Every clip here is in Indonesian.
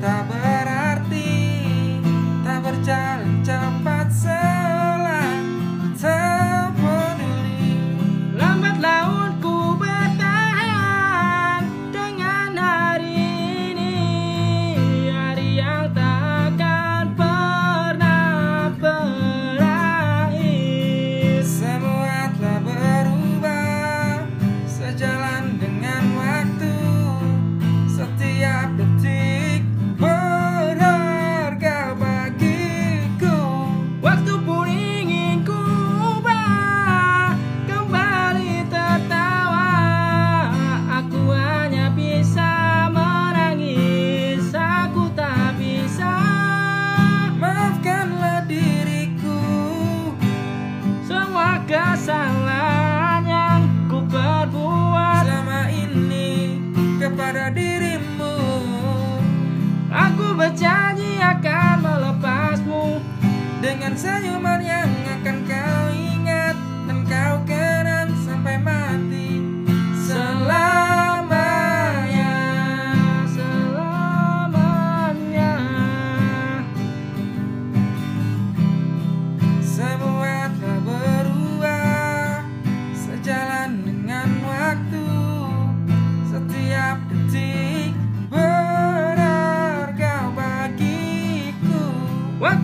tá bom.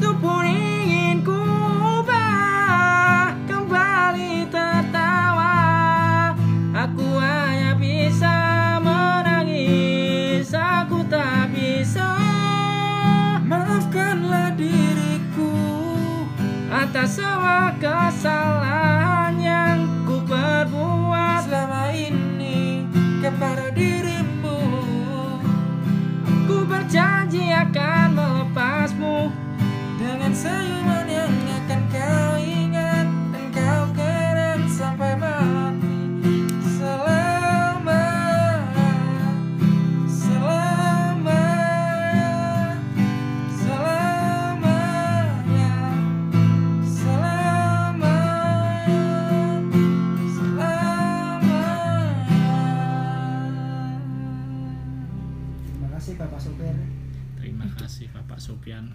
Itu pun ingin ku Kembali tertawa. Aku hanya bisa menangis Aku tak bisa. Maafkanlah diriku Atas semua kesalahan yang ku perbuat. Selama ini kasih Bapak Sopir. Terima kasih Bapak Sopian.